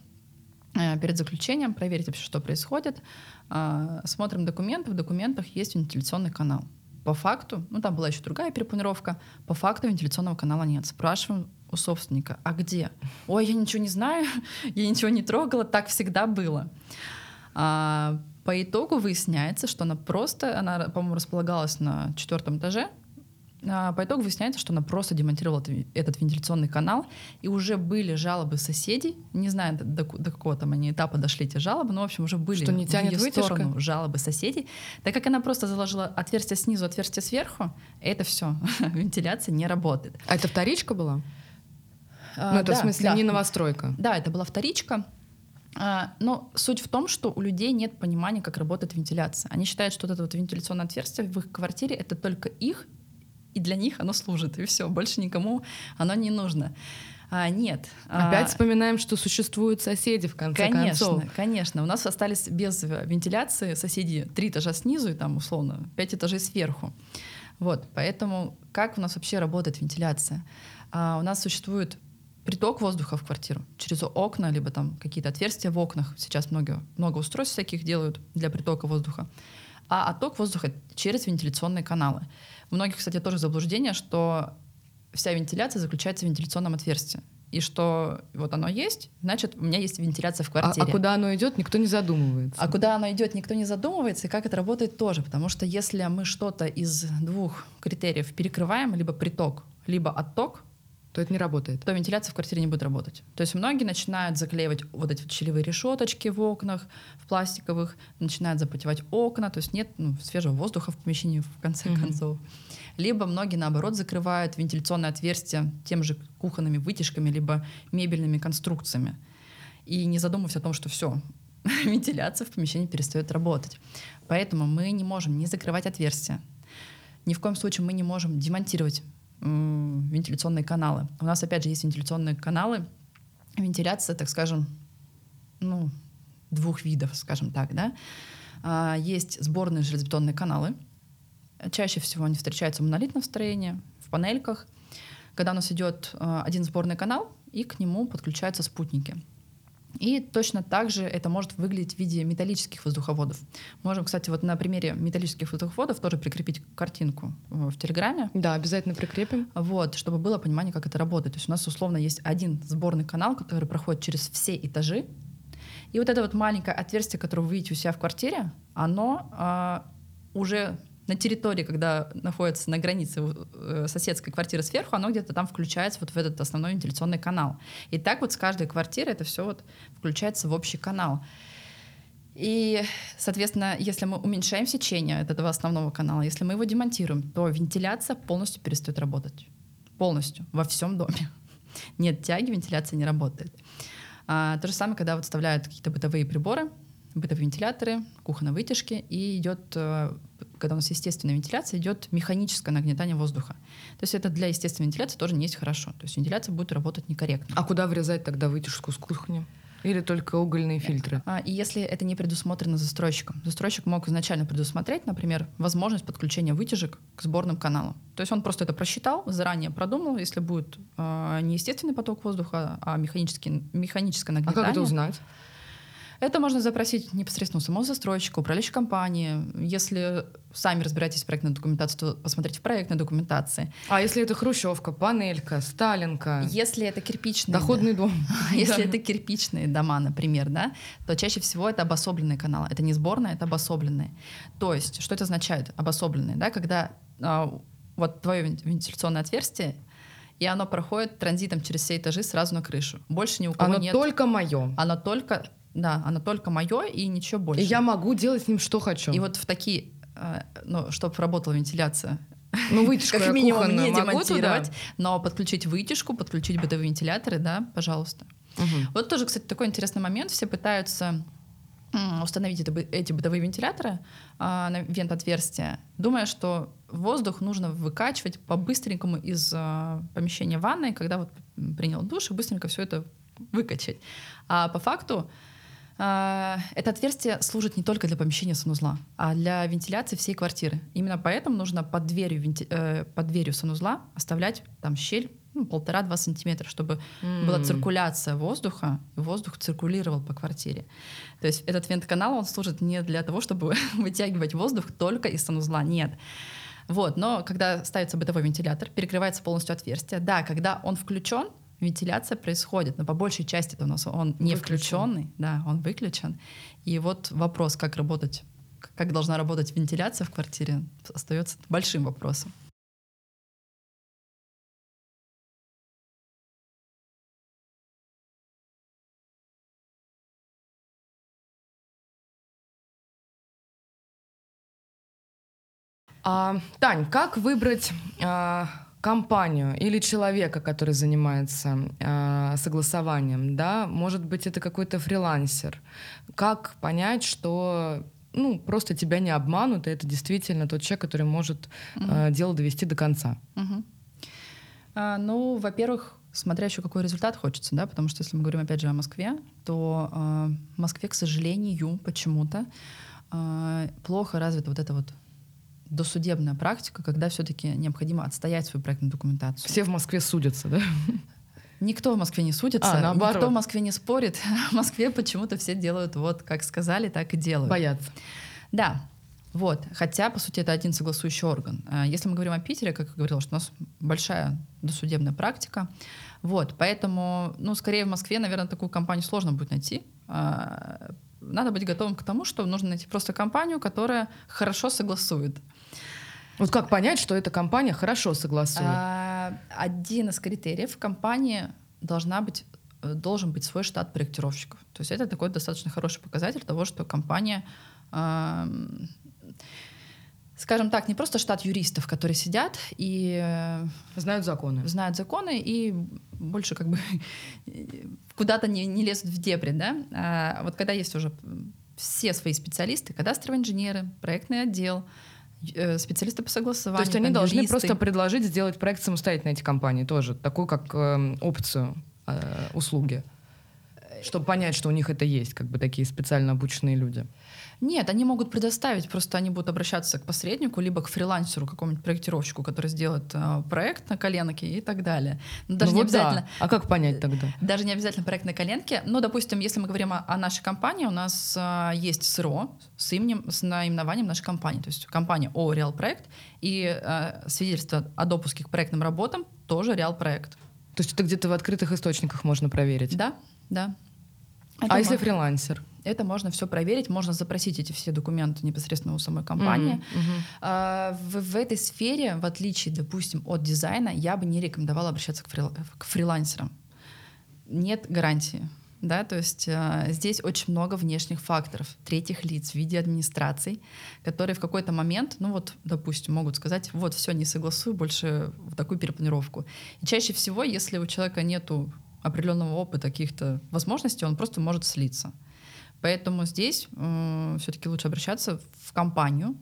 э, перед заключением проверить вообще, что происходит, а, смотрим документы, в документах есть вентиляционный канал по факту, ну там была еще другая перепланировка, по факту вентиляционного канала нет. Спрашиваем у собственника, а где? Ой, я ничего не знаю, [laughs] я ничего не трогала, так всегда было. А, по итогу выясняется, что она просто, она, по-моему, располагалась на четвертом этаже, По итогу выясняется, что она просто демонтировала этот, вентиляционный канал, и уже были жалобы соседей, не знаю, до, до- какого там они этапа дошли эти жалобы, но, в общем, уже были Что не тянет в её вытяжка? сторону жалобы соседей, так как она просто заложила отверстие снизу, отверстие сверху, это все, [laughs] вентиляция не работает. А это вторичка была? А, ну, это в да, смысле да. не новостройка. Да, это была вторичка. А, Но суть в том, что у людей нет понимания, как работает вентиляция. Они считают, что вот это вот вентиляционное отверстие в их квартире это только их, и для них оно служит, и все, больше никому оно не нужно. А, нет. А, Опять вспоминаем, что существуют соседи, в конце Конечно, концов. конечно. У нас остались без вентиляции соседи три этажа снизу и там условно пять этажей сверху. Вот, поэтому как у нас вообще работает вентиляция? А, у нас существует приток воздуха в квартиру через окна, либо там какие-то отверстия в окнах. Сейчас много, много устройств всяких делают для притока воздуха. А отток воздуха через вентиляционные каналы. У многих, кстати, тоже заблуждение, что вся вентиляция заключается в вентиляционном отверстии. И что вот оно есть, значит, у меня есть вентиляция в А, квартире. а куда оно идет, никто не задумывается. А куда оно идет, никто не задумывается, и как это работает тоже. Потому что если мы что-то из двух критериев перекрываем, либо приток, либо отток, То это не работает. то вентиляция в квартире не будет работать. То есть многие начинают заклеивать вот эти вот щелевые решеточки в окнах, в пластиковых, начинают запотевать окна, то есть нет ну, свежего воздуха в помещении в конце Мгм. концов. Либо многие, наоборот, закрывают вентиляционное отверстие тем же кухонными вытяжками, либо мебельными конструкциями. И не задумываясь о том, что все, [laughs] вентиляция в помещении перестает работать. Поэтому мы не можем не закрывать отверстия. Ни в коем случае мы не можем демонтировать вентиляционные каналы. У нас, опять же, есть вентиляционные каналы. Вентиляция, так скажем, ну, двух видов, скажем так, да. А, Есть сборные железобетонные каналы. Чаще всего они встречаются в монолитном строении, в панельках, когда у нас идет а, один сборный канал, и к нему подключаются спутники. И точно так же это может выглядеть в виде металлических воздуховодов. Можем, кстати, вот на примере металлических воздуховодов тоже прикрепить картинку э, в Телеграме, Да, обязательно прикрепим. вот, чтобы было понимание, как это работает. То есть у нас условно есть один сборный канал, который проходит через все этажи. И вот это вот маленькое отверстие, которое вы видите у себя в квартире, оно а, уже на территории, когда находится на границе э, соседской квартиры сверху, оно где-то там включается вот в этот основной вентиляционный канал. И так вот с каждой квартиры это все вот включается в общий канал. И, соответственно, если мы уменьшаем сечение от этого основного канала, если мы его демонтируем, то вентиляция полностью перестает работать. Полностью, во всем доме. [laughs] Нет тяги, вентиляция не работает. А, то же самое, когда вот вставляют какие-то бытовые приборы, бытовые вентиляторы, кухонные вытяжки, и идет, э, когда у нас естественная вентиляция, идет механическое нагнетание воздуха. То есть это для естественной вентиляции тоже не есть хорошо. То есть вентиляция будет работать некорректно. А куда врезать тогда вытяжку с кухни? Или только угольные фильтры? А, И если это не предусмотрено застройщиком, застройщик мог изначально предусмотреть, например, возможность подключения вытяжек к сборным каналам. То есть он просто это просчитал, заранее продумал, если будет э, не естественный поток воздуха, а механический, механическое А нагнетание. как это узнать? Это можно запросить непосредственно у самого застройщика, управляющей компании. Если сами разбираетесь в проектной документации, то посмотрите в проектной документации. А если это хрущевка, панелька, сталинка, Если это кирпичные... доходный дом? [laughs] Если это кирпичные дома, например, да, то чаще всего это обособленные каналы. Это не сборные, это обособленные. То есть, что это означает? Обособленные, да, когда а, вот твое вен- вентиляционное отверстие, и оно проходит транзитом через все этажи сразу на крышу. Больше ни у кого Оно нет. только мое. Оно только, да, оно только мое и ничего И больше. я могу делать с ним что хочу. И вот в такие, э, ну, чтобы работала вентиляция, ну, вытяжку как я минимум не могу туда? демонтировать, но подключить вытяжку, подключить бытовые вентиляторы, да, пожалуйста. Мгм. Вот тоже, кстати, такой интересный момент. Все пытаются установить это эти бытовые вентиляторы а, на вент-отверстия, думая, что воздух нужно выкачивать по-быстренькому из а, помещения ванной, когда вот принял душ, и быстренько все это выкачать. А по факту это отверстие служит не только для помещения санузла, а для вентиляции всей квартиры. Именно поэтому нужно под дверью, венти- э, под дверью санузла оставлять там щель ну, полтора-два сантиметра, чтобы была М. циркуляция воздуха, и воздух циркулировал по квартире. То есть этот вент-канал, он служит не для того, чтобы [laughs] вытягивать воздух только из санузла, нет. Вот, но когда ставится бытовой вентилятор, перекрывается полностью отверстие, да, когда он включен, вентиляция происходит, но по большей части это у нас он не включенный, да, он выключен. И вот вопрос, как работать, как должна работать вентиляция в квартире, остается большим вопросом. А, Тань, как выбрать а, компанию или человека, который занимается а, согласованием, да? Может быть, это какой-то фрилансер. Как понять, что ну, просто тебя не обманут, и это действительно тот человек, который может а, дело довести до конца? Мгм. А, ну, во-первых, смотря еще какой результат хочется, да, потому что если мы говорим опять же о Москве, то а, в Москве, к сожалению, почему-то а, плохо развита вот эта вот досудебная практика, когда все-таки необходимо отстоять свою проектную документацию. Все в Москве судятся, да? Никто в Москве не судится, А, наоборот. никто в Москве не спорит. [laughs] В Москве почему-то все делают вот как сказали, так и делают. Боятся. Да, вот. Хотя, по сути, это один согласующий орган. А Если мы говорим о Питере, как я говорила, что у нас большая досудебная практика, вот, поэтому, ну, скорее в Москве, наверное, такую компанию сложно будет найти. Надо быть готовым к тому, что нужно найти просто компанию, которая хорошо согласует. Вот как понять, что эта компания хорошо согласует? А, Один из критериев компании должна быть э, должен быть свой штат проектировщиков. То есть это такой достаточно хороший показатель того, что компания, ам, скажем так, не просто штат юристов, которые сидят и э, Знают законы. знают законы и больше как бы [laughs] куда-то не, не лезут в дебри, да. А вот когда есть уже все свои специалисты, кадастровые инженеры, проектный отдел, э, специалисты по То согласованию, есть они там, должны юристы. просто предложить сделать проект самостоятельно эти компании тоже, такую как эм, опцию э, услуги, чтобы понять, что у них это есть, как бы такие специально обученные люди. Нет, они могут предоставить, просто они будут обращаться к посреднику, либо к фрилансеру, какому-нибудь проектировщику, который сделает э, проект на коленке и так далее. Но даже Ну не вот да. обязательно. А как понять тогда? Даже не обязательно проект на коленке. Но, допустим, если мы говорим о, о нашей компании, у нас а, есть СРО с именем, с наименованием нашей компании. То есть компания ООО «Реал Проект» и а, свидетельство о допуске к проектным работам тоже «Реал Проект». То есть это где-то в открытых источниках можно проверить. Да, да. А Это если мо- фрилансер? Это можно все проверить, можно запросить эти все документы непосредственно у самой компании. Мгм, мгм. А, В, в этой сфере, в отличие, допустим, от дизайна, я бы не рекомендовала обращаться к, фрил- к фрилансерам. Нет гарантии. Да, то есть а, здесь очень много внешних факторов, третьих лиц в виде администраций, которые в какой-то момент, ну вот, допустим, могут сказать, вот, все, не согласую больше в такую перепланировку. И чаще всего, если у человека нету определенного опыта, каких-то возможностей, он просто может слиться. Поэтому здесь все-таки лучше обращаться в компанию,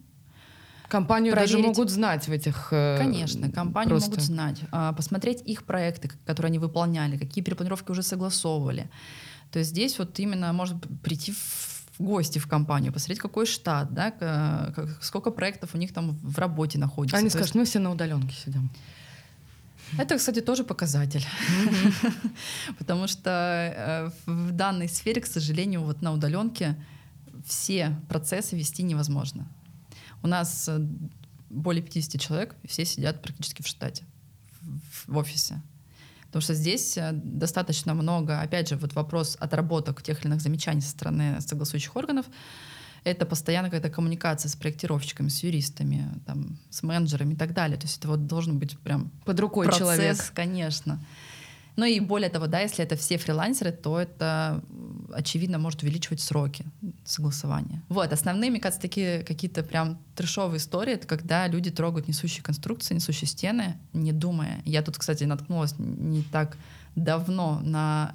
Компанию даже Проверить. могут знать в этих... э, Конечно, компанию просто. могут знать, а, посмотреть их проекты, которые они выполняли, какие перепланировки уже согласовывали. То есть здесь вот именно может прийти в гости в компанию, посмотреть, какой штат, да, к- как- сколько проектов у них там в работе находится. Они То скажут, мы все на удаленке сидим. Это, кстати, тоже показатель. [laughs] Потому что э, в данной сфере, к сожалению, вот на удаленке все процессы вести невозможно. У нас э, более 50 человек, все сидят практически в штате, в, в офисе. Потому что здесь э, достаточно много, опять же, вот вопрос отработок тех или иных замечаний со стороны согласующих органов, это постоянно какая-то коммуникация с проектировщиками, с юристами, там, с менеджерами и так далее. То есть это вот должен быть прям Под рукой процесс, человек. конечно. Ну и более того, да, если это все фрилансеры, то это, очевидно, может увеличивать сроки согласования. Вот, основные, мне кажется, такие какие-то прям трешовые истории, это когда люди трогают несущие конструкции, несущие стены, не думая. Я тут, кстати, наткнулась не так давно на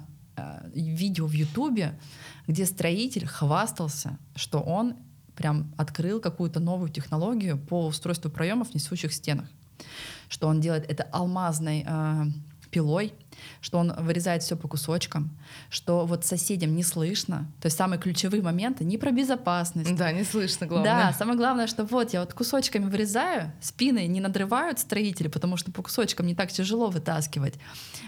видео в Ютубе, где строитель хвастался, что он прям открыл какую-то новую технологию по устройству проемов в несущих стенах. Что он делает это алмазной э, пилой, что он вырезает все по кусочкам, что вот соседям не слышно. То есть самые ключевые моменты не про безопасность, Да, не слышно, главное. да, самое главное, что вот я вот кусочками вырезаю, спины не надрывают строители, потому что по кусочкам не так тяжело вытаскивать.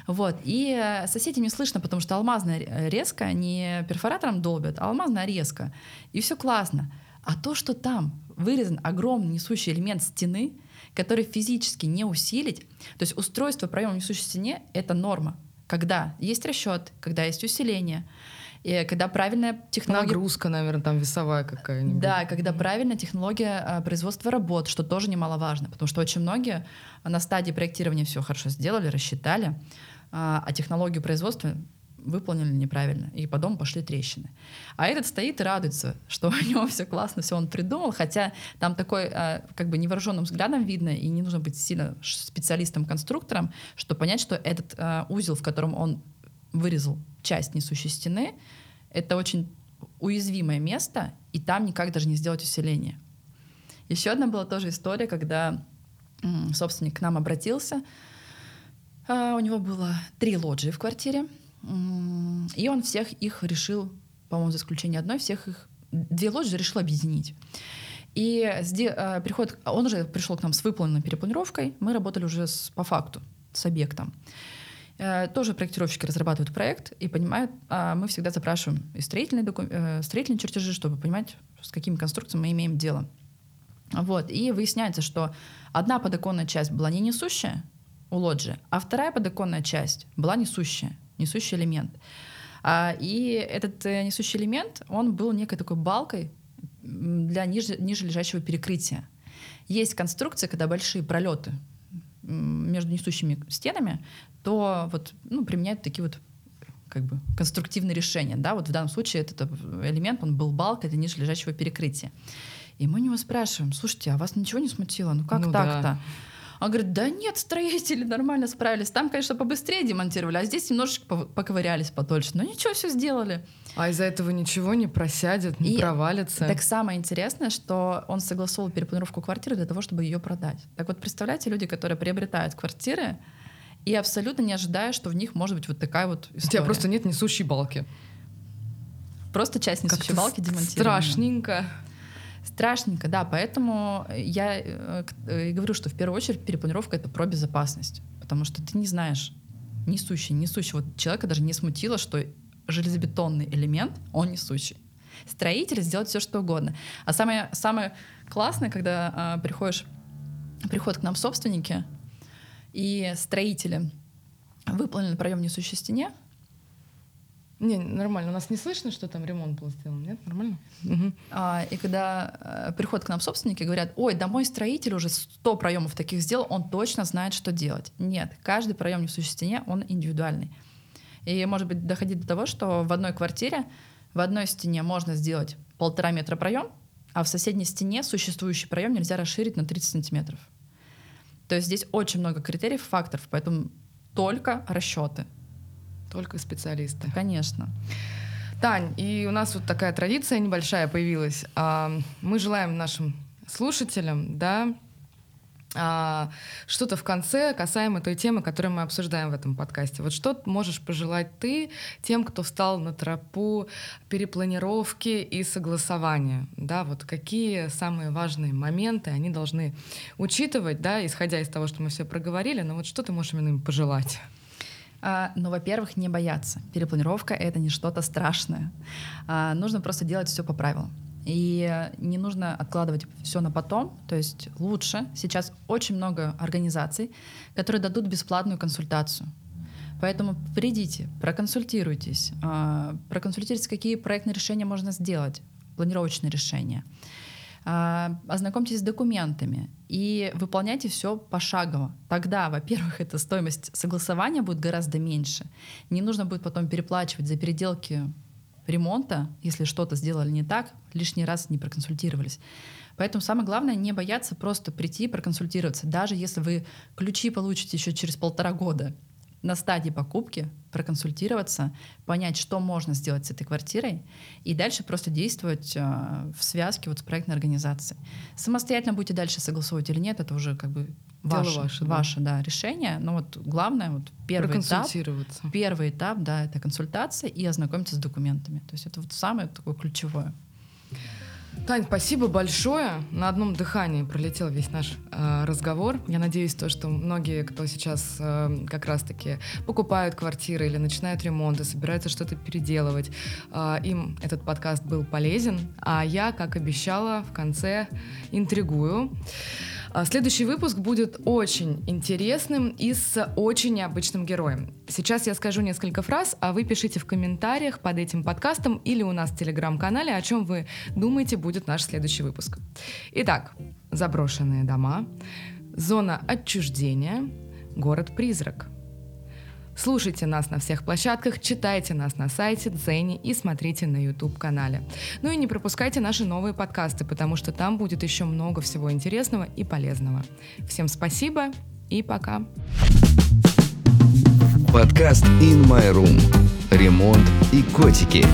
Вот. И э, соседям не слышно, потому что алмазная ре- резка не перфоратором долбят, а алмазная резка. И все классно. А то, что там вырезан огромный несущий элемент стены, который физически не усилить, то есть устройство проема в несущей стене — это норма. Когда есть расчет, когда есть усиление, и когда правильная технология Нагрузка, наверное, там весовая какая-нибудь. да, когда правильная технология а, производства работ, что тоже немаловажно, потому что очень многие на стадии проектирования все хорошо сделали, рассчитали, а, а технологию производства выполнили неправильно, и по дому пошли трещины. А этот стоит и радуется, что у него все классно, все он придумал, хотя там такой э, как бы невооруженным взглядом видно, и не нужно быть сильно специалистом-конструктором, чтобы понять, что этот э, узел, в котором он вырезал часть несущей стены, это очень уязвимое место, и там никак даже не сделать усиление. Еще одна была тоже история, когда собственник к нам обратился. А, у него было три лоджии в квартире, и он всех их решил, по-моему, за исключением одной, всех их две лоджии решил объединить. И а, приход, он уже пришел к нам с выполненной перепланировкой, мы работали уже с, по факту, с объектом. Э, тоже проектировщики разрабатывают проект и понимают, а мы всегда запрашиваем и строительные, доку... Э, строительные чертежи, чтобы понимать, с какими конструкциями мы имеем дело. Вот. И выясняется, что одна подоконная часть была не несущая у лоджии, а вторая подоконная часть была несущая, несущий элемент. А, и этот э, несущий элемент, он был некой такой балкой для ниже, ниже лежащего перекрытия. Есть конструкция, когда большие пролеты между несущими стенами, то вот ну, применяют такие вот как бы конструктивные решения. Да? Вот в данном случае этот элемент, он был балкой для ниже лежащего перекрытия. И мы у него спрашиваем, слушайте, а вас ничего не смутило? Ну как ну, так-то? Да. Он говорит, да нет, строители нормально справились. Там, конечно, побыстрее демонтировали, а здесь немножечко поковырялись подольше. Но ничего, все сделали. А из-за этого ничего не просядет, не и провалится. Так самое интересное, что он согласовал перепланировку квартиры для того, чтобы ее продать. Так вот, представляете, люди, которые приобретают квартиры, и абсолютно не ожидая, что в них может быть вот такая вот история. У тебя просто нет несущей балки. Просто часть несущей балки демонтирована. Страшненько. Страшненько, да, поэтому я э, э, говорю, что в первую очередь перепланировка — это про безопасность, потому что ты не знаешь, несущий, несущий. Вот человека даже не смутило, что железобетонный элемент, он несущий. Строитель сделает все, что угодно. А самое, самое классное, когда а, приходишь, приходят к нам собственники и строители выполнили проем несущей стене, не, нормально. У нас не слышно, что там ремонт был сделан, нет? Нормально? Угу. А, и когда э, приходят к нам собственники, говорят, ой, да мой строитель уже 100 проемов таких сделал, он точно знает, что делать. Нет, каждый проем в несущей стене, он индивидуальный. И, может быть, доходить до того, что в одной квартире в одной стене можно сделать полтора метра проем, а в соседней стене существующий проем нельзя расширить на 30 сантиметров. То есть здесь очень много критериев, факторов, поэтому только расчеты — только специалисты. Конечно. Тань, и у нас вот такая традиция небольшая появилась. А, мы желаем нашим слушателям, да, а, что-то в конце касаемо той темы, которую мы обсуждаем в этом подкасте. Вот что можешь пожелать ты тем, кто встал на тропу перепланировки и согласования? Да, вот какие самые важные моменты они должны учитывать, да, исходя из того, что мы все проговорили, но вот что ты можешь именно им пожелать? А, ну, во-первых, не бояться. Перепланировка — это не что-то страшное. А, нужно просто делать все по правилам. И не нужно откладывать все на потом. То есть лучше. Сейчас очень много организаций, которые дадут бесплатную консультацию. Поэтому придите, проконсультируйтесь, а, проконсультируйтесь, какие проектные решения можно сделать, планировочные решения. А, ознакомьтесь с документами и выполняйте все пошагово. Тогда, во-первых, эта стоимость согласования будет гораздо меньше. Не нужно будет потом переплачивать за переделки ремонта, если что-то сделали не так, лишний раз не проконсультировались. Поэтому самое главное не бояться просто прийти и проконсультироваться. Даже если вы ключи получите еще через полтора года, на стадии покупки проконсультироваться, понять, что можно сделать с этой квартирой, и дальше просто действовать э, в связке вот с проектной организацией. Самостоятельно будете дальше согласовывать или нет, это уже как бы ваше, ваше, да. ваше да, решение. Но вот главное, вот первый этап, первый этап, да, это консультация и ознакомиться с документами. То есть это вот самое такое ключевое. Тань, спасибо большое. На одном дыхании пролетел весь наш э, разговор. Я надеюсь, то, что многие, кто сейчас э, как раз-таки покупают квартиры или начинают ремонт и собираются что-то переделывать, э, им этот подкаст был полезен. А я, как обещала, в конце интригую. А, следующий выпуск будет очень интересным и с очень необычным героем. Сейчас я скажу несколько фраз, а вы пишите в комментариях под этим подкастом или у нас в телеграм-канале, о чем вы думаете будет наш следующий выпуск. Итак, заброшенные дома, зона отчуждения, город-призрак, Слушайте нас на всех площадках, читайте нас на сайте, Дзене и смотрите на YouTube-канале. Ну и не пропускайте наши новые подкасты, потому что там будет еще много всего интересного и полезного. Всем спасибо и пока. Подкаст In My Room. Ремонт и котики.